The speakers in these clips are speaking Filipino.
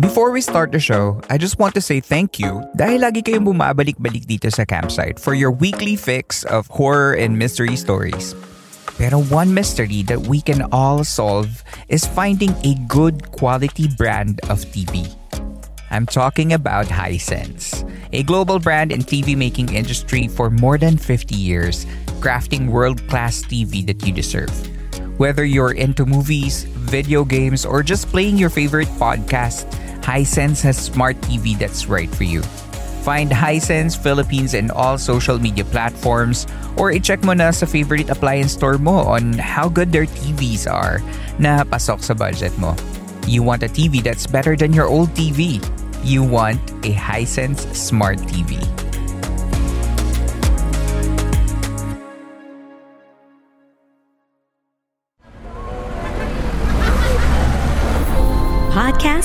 Before we start the show, I just want to say thank you dahil lagi kayong bumabalik-balik dito sa campsite for your weekly fix of horror and mystery stories. Pero one mystery that we can all solve is finding a good quality brand of TV. I'm talking about Hisense, a global brand in TV making industry for more than 50 years, crafting world-class TV that you deserve. Whether you're into movies, video games, or just playing your favorite podcast, Hisense has smart TV that's right for you. Find Hisense Philippines in all social media platforms or i-check mo na sa favorite appliance store mo on how good their TVs are na pasok sa budget mo. You want a TV that's better than your old TV. You want a Hisense Smart TV.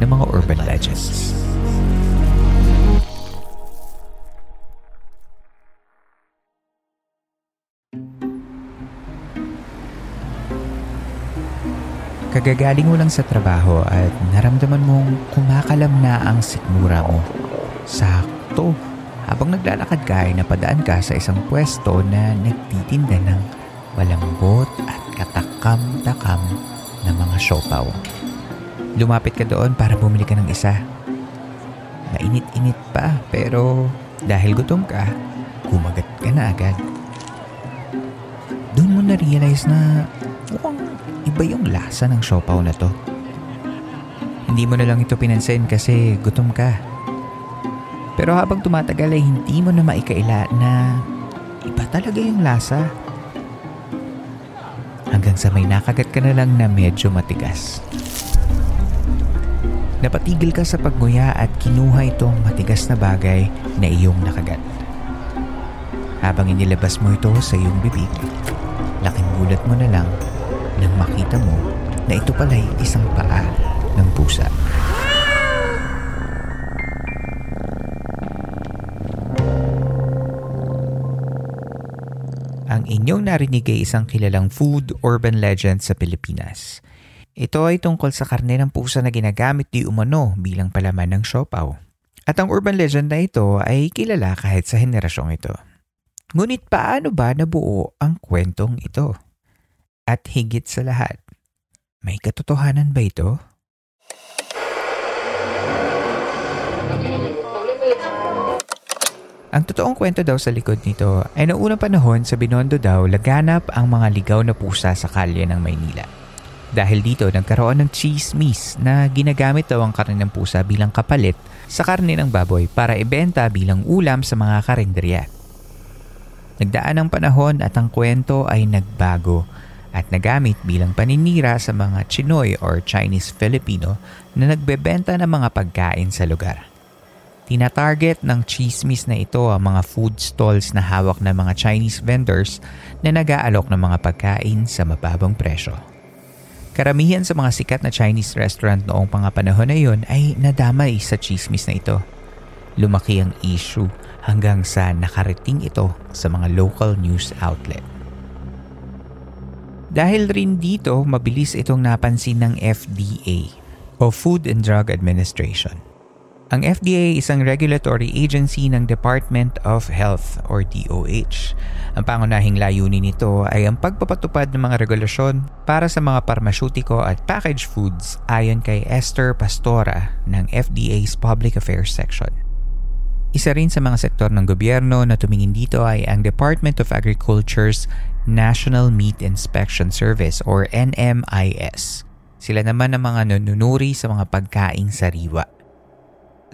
ng mga urban legends. Kagagaling mo lang sa trabaho at naramdaman mong kumakalam na ang sikmura mo. Sakto. Habang naglalakad ka ay napadaan ka sa isang pwesto na nagtitinda ng malambot at katakam-takam na mga siopaw. Lumapit ka doon para bumili ka ng isa. Mainit-init pa pero dahil gutom ka, kumagat ka na agad. Doon mo na-realize na mukhang iba yung lasa ng siopaw na to. Hindi mo na lang ito pinansin kasi gutom ka. Pero habang tumatagal ay hindi mo na maikaila na iba talaga yung lasa. Hanggang sa may nakagat ka na lang na medyo matigas. Napatigil ka sa pagnguya at kinuha itong matigas na bagay na iyong nakagat. Habang inilabas mo ito sa iyong bibig, laking gulat mo na lang nang makita mo na ito pala'y isang paa ng pusa. Ang inyong narinig ay isang kilalang food urban legend sa Pilipinas. Ito ay tungkol sa karne ng pusa na ginagamit di umano bilang palaman ng siopaw. At ang urban legend na ito ay kilala kahit sa henerasyong ito. Ngunit paano ba nabuo ang kwentong ito? At higit sa lahat, may katotohanan ba ito? Ang totoong kwento daw sa likod nito ay noong unang panahon sa Binondo daw laganap ang mga ligaw na pusa sa kalye ng Maynila. Dahil dito nagkaroon ng chismis na ginagamit daw ang karne ng pusa bilang kapalit sa karne ng baboy para ibenta bilang ulam sa mga karinderya. Nagdaan ang panahon at ang kwento ay nagbago at nagamit bilang paninira sa mga Chinoy or Chinese Filipino na nagbebenta ng mga pagkain sa lugar. Tinatarget ng chismis na ito ang mga food stalls na hawak ng mga Chinese vendors na nag-aalok ng mga pagkain sa mababang presyo. Karamihan sa mga sikat na Chinese restaurant noong mga panahon na yun ay nadamay sa chismis na ito. Lumaki ang issue hanggang sa nakarating ito sa mga local news outlet. Dahil rin dito, mabilis itong napansin ng FDA o Food and Drug Administration. Ang FDA isang regulatory agency ng Department of Health or DOH. Ang pangunahing layunin nito ay ang pagpapatupad ng mga regulasyon para sa mga parmasyutiko at packaged foods ayon kay Esther Pastora ng FDA's Public Affairs Section. Isa rin sa mga sektor ng gobyerno na tumingin dito ay ang Department of Agriculture's National Meat Inspection Service or NMIS. Sila naman ang mga nanunuri sa mga pagkaing sariwa.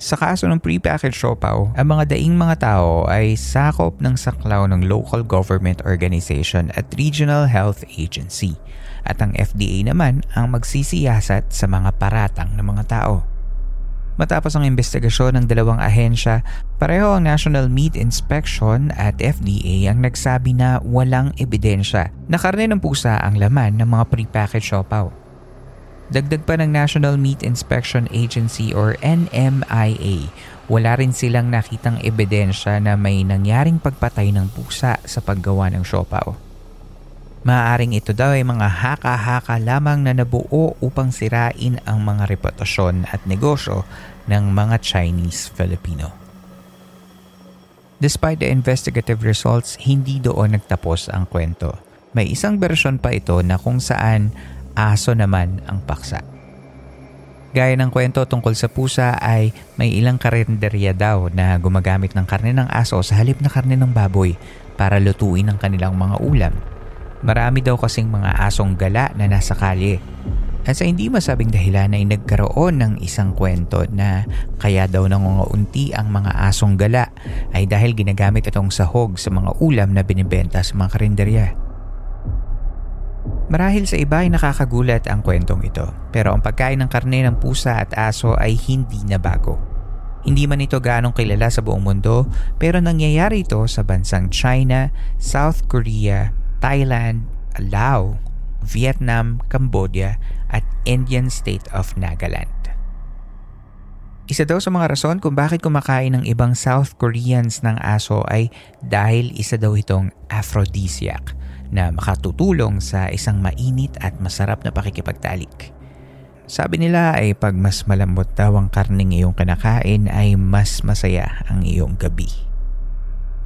Sa kaso ng prepackaged siopaw, ang mga daing mga tao ay sakop ng saklaw ng local government organization at regional health agency. At ang FDA naman ang magsisiyasat sa mga paratang ng mga tao. Matapos ang investigasyon ng dalawang ahensya, pareho ang National Meat Inspection at FDA ang nagsabi na walang ebidensya na karne ng pusa ang laman ng mga prepackaged siopaw. Dagdag pa ng National Meat Inspection Agency or NMIA, wala rin silang nakitang ebidensya na may nangyaring pagpatay ng pusa sa paggawa ng siopaw. Maaring ito daw ay mga haka-haka lamang na nabuo upang sirain ang mga reputasyon at negosyo ng mga Chinese Filipino. Despite the investigative results, hindi doon nagtapos ang kwento. May isang bersyon pa ito na kung saan aso naman ang paksa. Gaya ng kwento tungkol sa pusa ay may ilang karinderya daw na gumagamit ng karne ng aso sa halip na karne ng baboy para lutuin ang kanilang mga ulam. Marami daw kasing mga asong gala na nasa kalye. At sa hindi masabing dahilan ay nagkaroon ng isang kwento na kaya daw nangungaunti ang mga asong gala ay dahil ginagamit itong sahog sa mga ulam na binibenta sa mga karinderya. Marahil sa iba ay nakakagulat ang kwentong ito, pero ang pagkain ng karne ng pusa at aso ay hindi na bago. Hindi man ito ganong kilala sa buong mundo, pero nangyayari ito sa bansang China, South Korea, Thailand, Laos, Vietnam, Cambodia at Indian State of Nagaland. Isa daw sa mga rason kung bakit kumakain ng ibang South Koreans ng aso ay dahil isa daw itong aphrodisiac na makatutulong sa isang mainit at masarap na pakikipagtalik. Sabi nila ay pag mas malambot daw ang karning iyong kinakain ay mas masaya ang iyong gabi.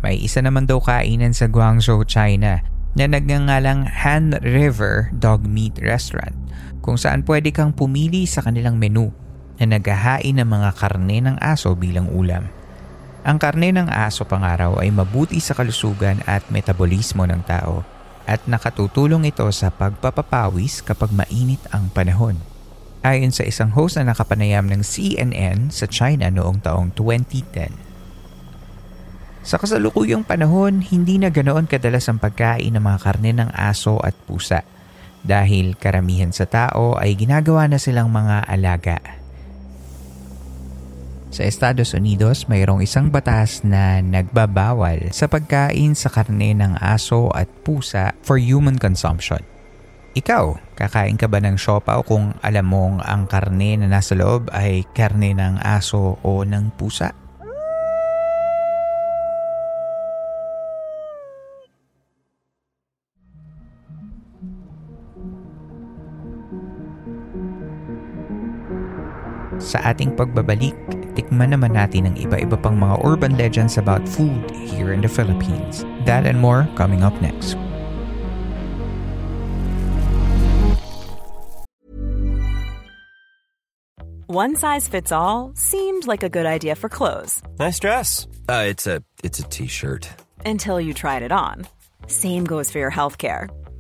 May isa naman daw kainan sa Guangzhou, China na nagngangalang Han River Dog Meat Restaurant kung saan pwede kang pumili sa kanilang menu na naghahain ng mga karne ng aso bilang ulam. Ang karne ng aso pangaraw ay mabuti sa kalusugan at metabolismo ng tao at nakatutulong ito sa pagpapapawis kapag mainit ang panahon. Ayon sa isang host na nakapanayam ng CNN sa China noong taong 2010. Sa kasalukuyang panahon, hindi na ganoon kadalas ang pagkain ng mga karne ng aso at pusa dahil karamihan sa tao ay ginagawa na silang mga alaga sa Estados Unidos, mayroong isang batas na nagbabawal sa pagkain sa karne ng aso at pusa for human consumption. Ikaw, kakain ka ba ng siopaw kung alam mong ang karne na nasa loob ay karne ng aso o ng pusa? Sa ating pagbabalik, tikman naman natin ang iba-iba pang mga urban legends about food here in the Philippines. That and more coming up next. One size fits all seemed like a good idea for clothes. Nice dress. Uh, it's a it's a t-shirt. Until you tried it on. Same goes for your healthcare.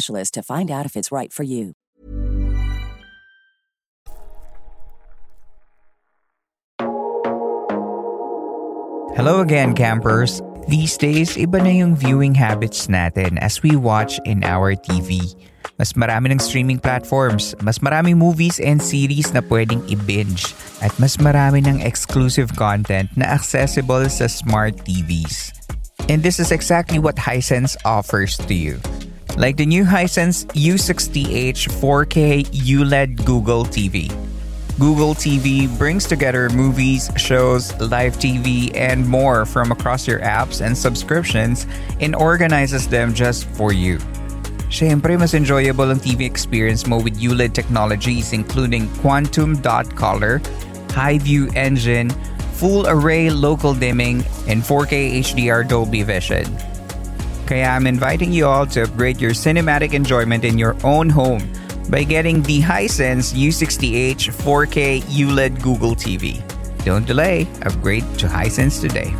specialist to find out if it's right for you. Hello again, campers. These days, iba na yung viewing habits natin as we watch in our TV. Mas marami ng streaming platforms, mas maraming movies and series na pwedeng i-binge, at mas marami ng exclusive content na accessible sa smart TVs. And this is exactly what Hisense offers to you. Like the new Hisense U60H 4K ULED Google TV. Google TV brings together movies, shows, live TV, and more from across your apps and subscriptions and organizes them just for you. Siyempre, mas enjoyable ang TV experience mo with ULED technologies including Quantum Dot Color, High View Engine, Full Array Local Dimming, and 4K HDR Dolby Vision. Kaya I'm inviting you all to upgrade your cinematic enjoyment in your own home by getting the Hisense U60H 4K ULED Google TV. Don't delay, upgrade to Hisense today.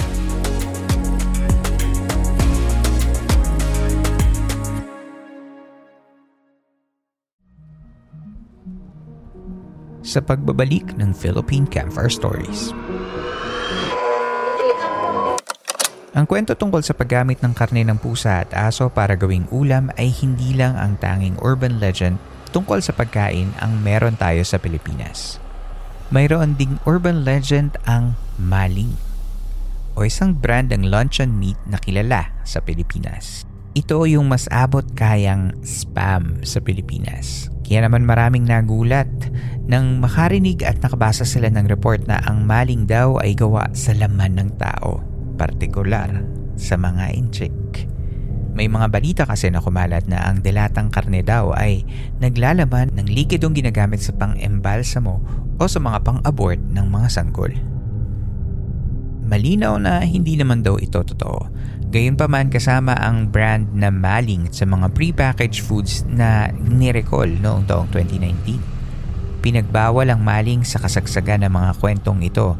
Sa pagbabalik ng Philippine Campfire Stories. Ang kwento tungkol sa paggamit ng karne ng pusa at aso para gawing ulam ay hindi lang ang tanging urban legend tungkol sa pagkain ang meron tayo sa Pilipinas. Mayroon ding urban legend ang maling o isang brand ng luncheon meat na kilala sa Pilipinas. Ito yung mas abot kayang spam sa Pilipinas. Kaya naman maraming nagulat nang makarinig at nakabasa sila ng report na ang maling daw ay gawa sa laman ng tao partikular sa mga inchik. May mga balita kasi na kumalat na ang delatang karne daw ay naglalaman ng likidong ginagamit sa pang-embalsamo o sa mga pang-abort ng mga sanggol. Malinaw na hindi naman daw ito totoo. Gayunpaman kasama ang brand na maling sa mga pre-packaged foods na nirecall noong taong 2019. Pinagbawal ang maling sa kasagsagan ng mga kwentong ito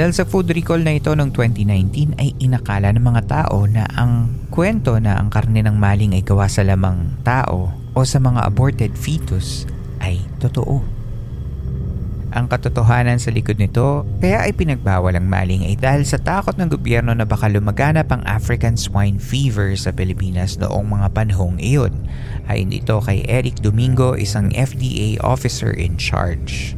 dahil sa food recall na ito noong 2019 ay inakala ng mga tao na ang kwento na ang karne ng maling ay gawa sa lamang tao o sa mga aborted fetus ay totoo. Ang katotohanan sa likod nito kaya ay pinagbawal ang maling ay dahil sa takot ng gobyerno na baka lumaganap ang African swine fever sa Pilipinas noong mga panahong iyon. Ayon ito kay Eric Domingo, isang FDA officer in charge.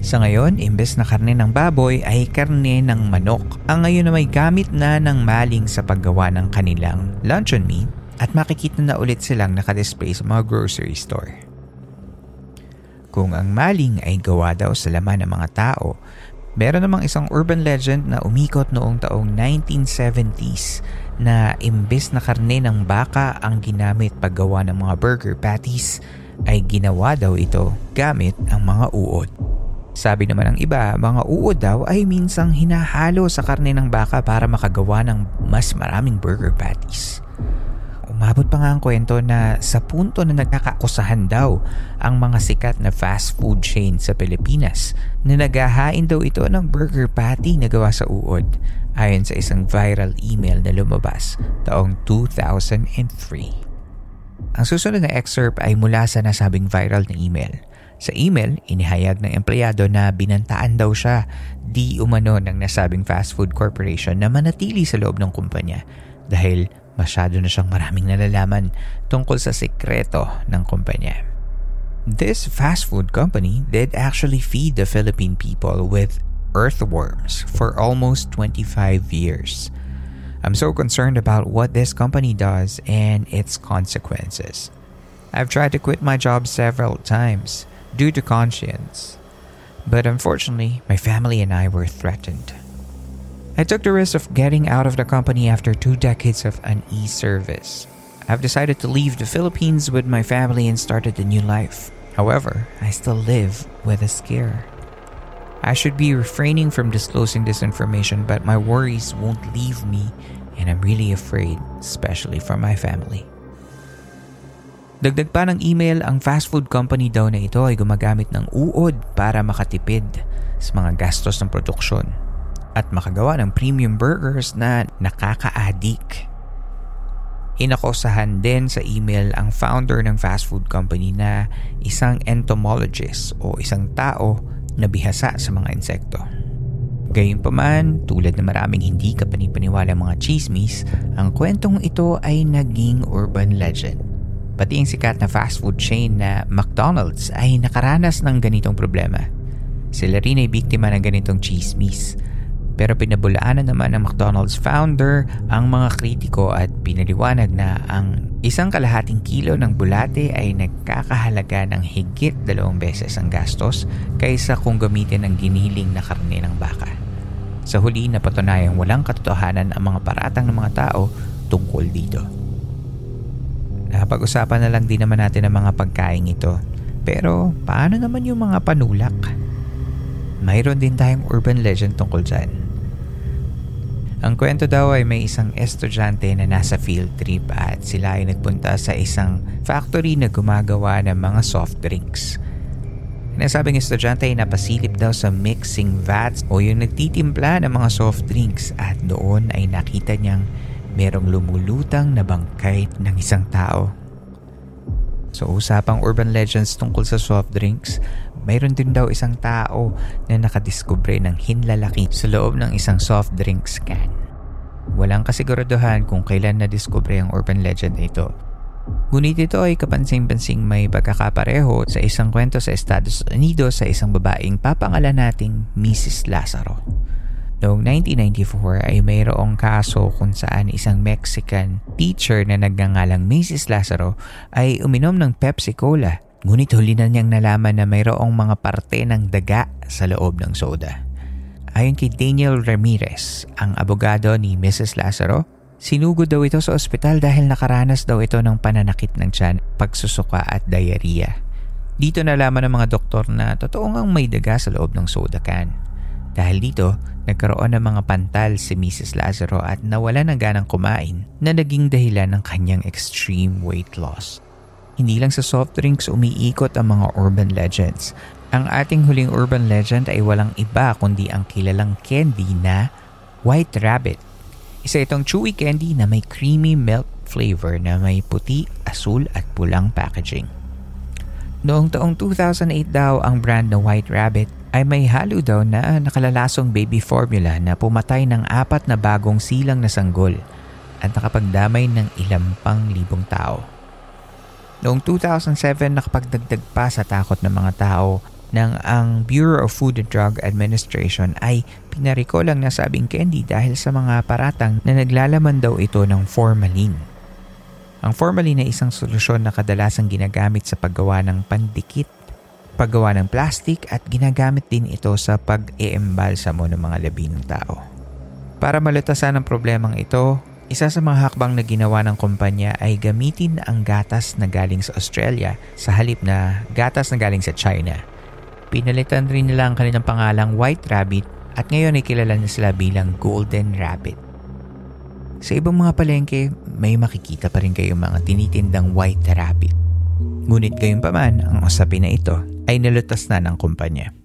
Sa ngayon, imbes na karne ng baboy ay karne ng manok. Ang ngayon na may gamit na ng maling sa paggawa ng kanilang luncheon meat at makikita na ulit silang nakadisplay sa mga grocery store. Kung ang maling ay gawa daw sa laman ng mga tao, meron namang isang urban legend na umikot noong taong 1970s na imbes na karne ng baka ang ginamit paggawa ng mga burger patties, ay ginawa daw ito gamit ang mga uod. Sabi naman ng iba, mga uod daw ay minsang hinahalo sa karne ng baka para makagawa ng mas maraming burger patties. Umabot pa nga ang kwento na sa punto na nagkakakusahan daw ang mga sikat na fast food chain sa Pilipinas na naghahain daw ito ng burger patty na gawa sa uod ayon sa isang viral email na lumabas taong 2003. Ang susunod na excerpt ay mula sa nasabing viral na email – sa email, inihayag ng empleyado na binantaan daw siya di umano ng nasabing fast food corporation na manatili sa loob ng kumpanya dahil masyado na siyang maraming nalalaman tungkol sa sekreto ng kumpanya. This fast food company did actually feed the Philippine people with earthworms for almost 25 years. I'm so concerned about what this company does and its consequences. I've tried to quit my job several times due to conscience, but unfortunately, my family and I were threatened. I took the risk of getting out of the company after two decades of an e service. I've decided to leave the Philippines with my family and started a new life. However, I still live with a scare. I should be refraining from disclosing this information, but my worries won't leave me, and I'm really afraid, especially for my family. Dagdag pa ng email, ang fast food company daw na ito ay gumagamit ng uod para makatipid sa mga gastos ng produksyon at makagawa ng premium burgers na nakaka-addict. Inakosahan din sa email ang founder ng fast food company na isang entomologist o isang tao na bihasa sa mga insekto. Gayunpaman, tulad ng maraming hindi kapanipaniwala mga chismis, ang kwentong ito ay naging urban legend. Pati ang sikat na fast food chain na McDonald's ay nakaranas ng ganitong problema. Sila rin ay biktima ng ganitong chismis pero pinabulaanan naman ng McDonald's founder ang mga kritiko at pinaliwanag na ang isang kalahating kilo ng bulate ay nagkakahalaga ng higit dalawang beses ang gastos kaysa kung gamitin ang giniling na karne ng baka. Sa huli, napatunayang walang katotohanan ang mga paratang ng mga tao tungkol dito. Napag-usapan na lang din naman natin ang mga pagkain ito. Pero paano naman yung mga panulak? Mayroon din tayong urban legend tungkol dyan. Ang kwento daw ay may isang estudyante na nasa field trip at sila ay nagpunta sa isang factory na gumagawa ng mga soft drinks. Nasabing estudyante ay napasilip daw sa mixing vats o yung nagtitimpla ng mga soft drinks at doon ay nakita niyang merong lumulutang na bangkay ng isang tao. So usapang urban legends tungkol sa soft drinks, mayroon din daw isang tao na nakadiskubre ng hinlalaki sa loob ng isang soft drinks can. Walang kasiguraduhan kung kailan na-discover ang urban legend ito. Ngunit ito ay kapansing-pansing may pagkakapareho sa isang kwento sa Estados Unidos sa isang babaeng papangalan nating Mrs. Lazaro. Noong 1994 ay mayroong kaso kung saan isang Mexican teacher na nagngangalang Mrs. Lazaro ay uminom ng Pepsi Cola Ngunit huli na niyang nalaman na mayroong mga parte ng daga sa loob ng soda. Ayon kay Daniel Ramirez, ang abogado ni Mrs. Lazaro, sinugod daw ito sa ospital dahil nakaranas daw ito ng pananakit ng tiyan, pagsusuka at diarrhea. Dito nalaman ng mga doktor na totoo ngang may daga sa loob ng soda can. Dahil dito, nagkaroon ng mga pantal si Mrs. Lazaro at nawala ng ganang kumain na naging dahilan ng kanyang extreme weight loss. Hindi lang sa soft drinks umiikot ang mga urban legends. Ang ating huling urban legend ay walang iba kundi ang kilalang candy na White Rabbit. Isa itong chewy candy na may creamy milk flavor na may puti, asul at pulang packaging. Noong taong 2008 daw ang brand na White Rabbit ay may halo daw na nakalalasong baby formula na pumatay ng apat na bagong silang na sanggol at nakapagdamay ng ilang pang libong tao. Noong 2007 nakapagdagdag pa sa takot ng mga tao nang ang Bureau of Food and Drug Administration ay pinariko lang nasabing candy dahil sa mga paratang na naglalaman daw ito ng formalin. Ang formalin ay isang solusyon na kadalasang ginagamit sa paggawa ng pandikit, paggawa ng plastic at ginagamit din ito sa pag-eembalsamo ng mga labi ng tao. Para malutasan ang problemang ito, isa sa mga hakbang na ginawa ng kumpanya ay gamitin ang gatas na galing sa Australia sa halip na gatas na galing sa China. Pinalitan rin nila ang kanilang pangalang White Rabbit at ngayon ay kilala na sila bilang Golden Rabbit. Sa ibang mga palengke, may makikita pa rin kayong mga tinitindang White Rabbit. Ngunit gayon pa man, ang usapin na ito ay nalutas na ng kumpanya.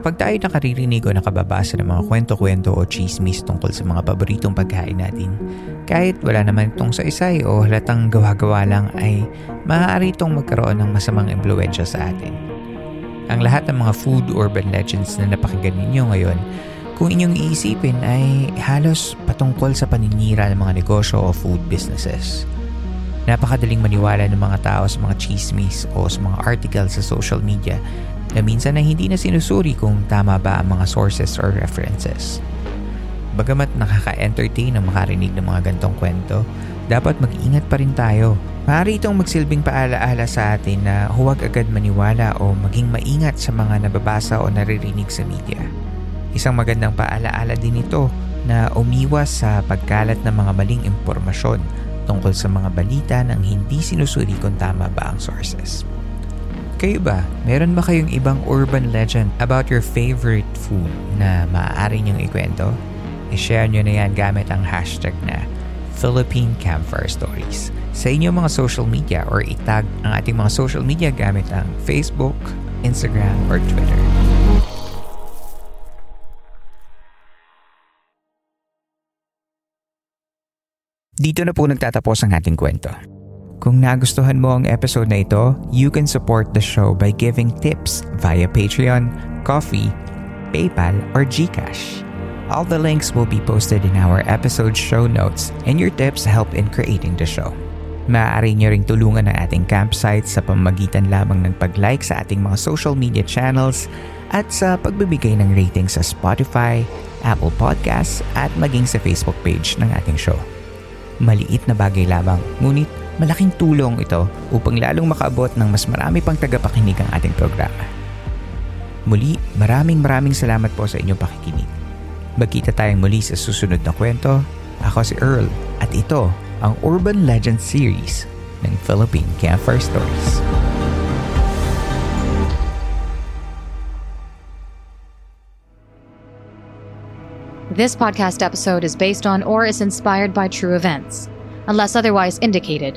Kapag tayo nakaririnig o nakababasa ng mga kwento-kwento o chismis tungkol sa mga paboritong pagkain natin, kahit wala naman itong sa isay o halatang gawa-gawa lang ay maaari itong magkaroon ng masamang impluensya sa atin. Ang lahat ng mga food urban legends na napakinggan ninyo ngayon, kung inyong iisipin ay halos patungkol sa paninira ng mga negosyo o food businesses. Napakadaling maniwala ng mga tao sa mga chismis o sa mga articles sa social media na minsan ay hindi na sinusuri kung tama ba ang mga sources or references. Bagamat nakaka-entertain ang makarinig ng mga gantong kwento, dapat mag-ingat pa rin tayo. Maaari itong magsilbing paalaala sa atin na huwag agad maniwala o maging maingat sa mga nababasa o naririnig sa media. Isang magandang paalaala din ito na umiwas sa pagkalat ng mga maling impormasyon tungkol sa mga balita nang hindi sinusuri kung tama ba ang sources. Kayo ba, meron ba kayong ibang urban legend about your favorite food na maaari niyong ikwento? I-share nyo na yan gamit ang hashtag na Philippine Campfire Stories sa inyong mga social media or itag ang ating mga social media gamit ang Facebook, Instagram, or Twitter. Dito na po nagtatapos ang ating kwento. Kung nagustuhan mo ang episode na ito, you can support the show by giving tips via Patreon, Coffee, PayPal, or GCash. All the links will be posted in our episode show notes and your tips help in creating the show. Maaari nyo ring tulungan ang ating campsite sa pamagitan lamang ng pag-like sa ating mga social media channels at sa pagbibigay ng rating sa Spotify, Apple Podcasts at maging sa Facebook page ng ating show. Maliit na bagay lamang, ngunit malaking tulong ito upang lalong makaabot ng mas marami pang tagapakinig ang ating programa. Muli, maraming maraming salamat po sa inyong pakikinig. Magkita tayong muli sa susunod na kwento. Ako si Earl at ito ang Urban Legend Series ng Philippine Campfire Stories. This podcast episode is based on or is inspired by true events. Unless otherwise indicated,